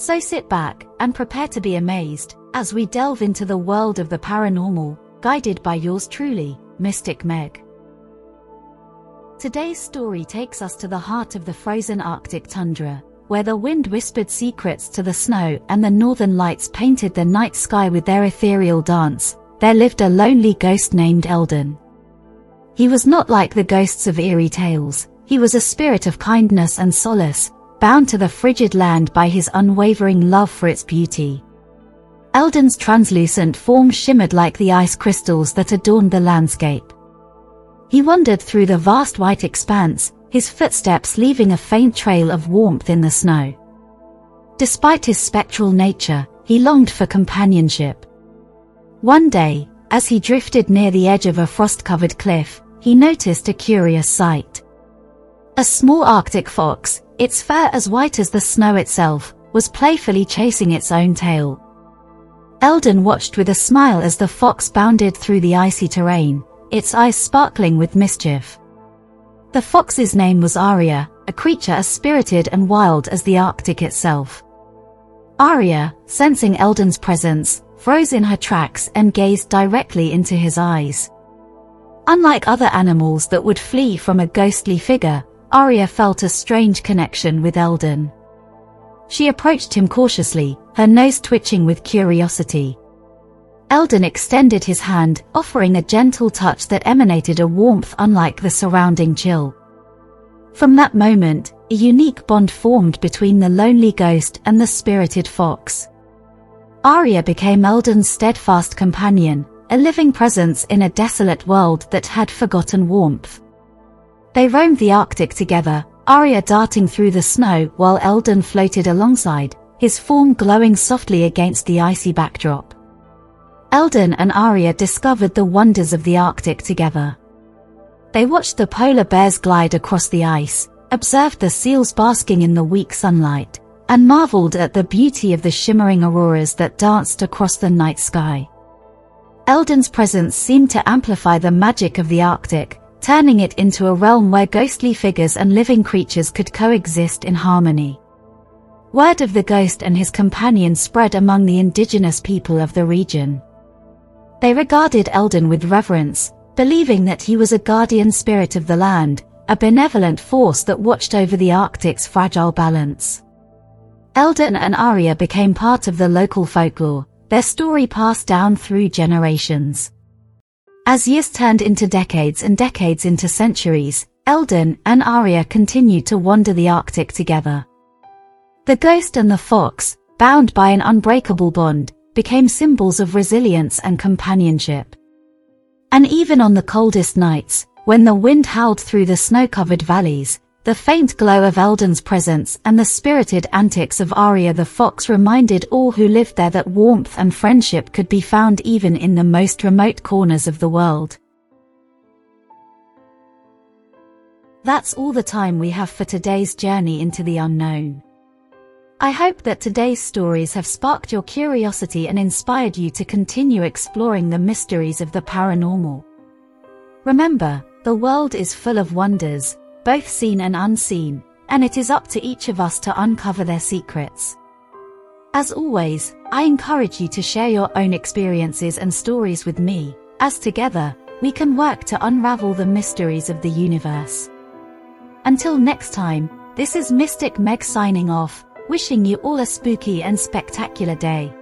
So sit back and prepare to be amazed as we delve into the world of the paranormal, guided by yours truly, Mystic Meg. Today's story takes us to the heart of the frozen Arctic tundra, where the wind whispered secrets to the snow and the northern lights painted the night sky with their ethereal dance. There lived a lonely ghost named Eldan. He was not like the ghosts of eerie tales, he was a spirit of kindness and solace, bound to the frigid land by his unwavering love for its beauty. Eldan's translucent form shimmered like the ice crystals that adorned the landscape. He wandered through the vast white expanse, his footsteps leaving a faint trail of warmth in the snow. Despite his spectral nature, he longed for companionship. One day, as he drifted near the edge of a frost-covered cliff, he noticed a curious sight. A small Arctic fox, its fur as white as the snow itself, was playfully chasing its own tail. Eldan watched with a smile as the fox bounded through the icy terrain, its eyes sparkling with mischief. The fox's name was Aria, a creature as spirited and wild as the Arctic itself. Aria, sensing Eldan's presence, froze in her tracks and gazed directly into his eyes. Unlike other animals that would flee from a ghostly figure, Aria felt a strange connection with Eldan. She approached him cautiously, her nose twitching with curiosity. Eldan extended his hand, offering a gentle touch that emanated a warmth unlike the surrounding chill. From that moment, a unique bond formed between the lonely ghost and the spirited fox. Aria became Eldan's steadfast companion, a living presence in a desolate world that had forgotten warmth. They roamed the Arctic together, Aria darting through the snow while Eldan floated alongside, his form glowing softly against the icy backdrop. Eldan and Aria discovered the wonders of the Arctic together. They watched the polar bears glide across the ice, observed the seals basking in the weak sunlight, and marveled at the beauty of the shimmering auroras that danced across the night sky. Eldan's presence seemed to amplify the magic of the Arctic, turning it into a realm where ghostly figures and living creatures could coexist in harmony. Word of the ghost and his companion spread among the indigenous people of the region. They regarded Eldan with reverence, believing that he was a guardian spirit of the land, a benevolent force that watched over the Arctic's fragile balance. Eldan and Aria became part of the local folklore, their story passed down through generations. As years turned into decades and decades into centuries, Eldan and Aria continued to wander the Arctic together. The ghost and the fox, bound by an unbreakable bond, became symbols of resilience and companionship. And even on the coldest nights, when the wind howled through the snow-covered valleys, the faint glow of Eldan's presence and the spirited antics of Aria the fox reminded all who lived there that warmth and friendship could be found even in the most remote corners of the world. That's all the time we have for today's journey into the unknown. I hope that today's stories have sparked your curiosity and inspired you to continue exploring the mysteries of the paranormal. Remember, the world is full of wonders, both seen and unseen, and it is up to each of us to uncover their secrets. As always, I encourage you to share your own experiences and stories with me, as together, we can work to unravel the mysteries of the universe. Until next time, this is Mystic Meg signing off, Wishing you all a spooky and spectacular day.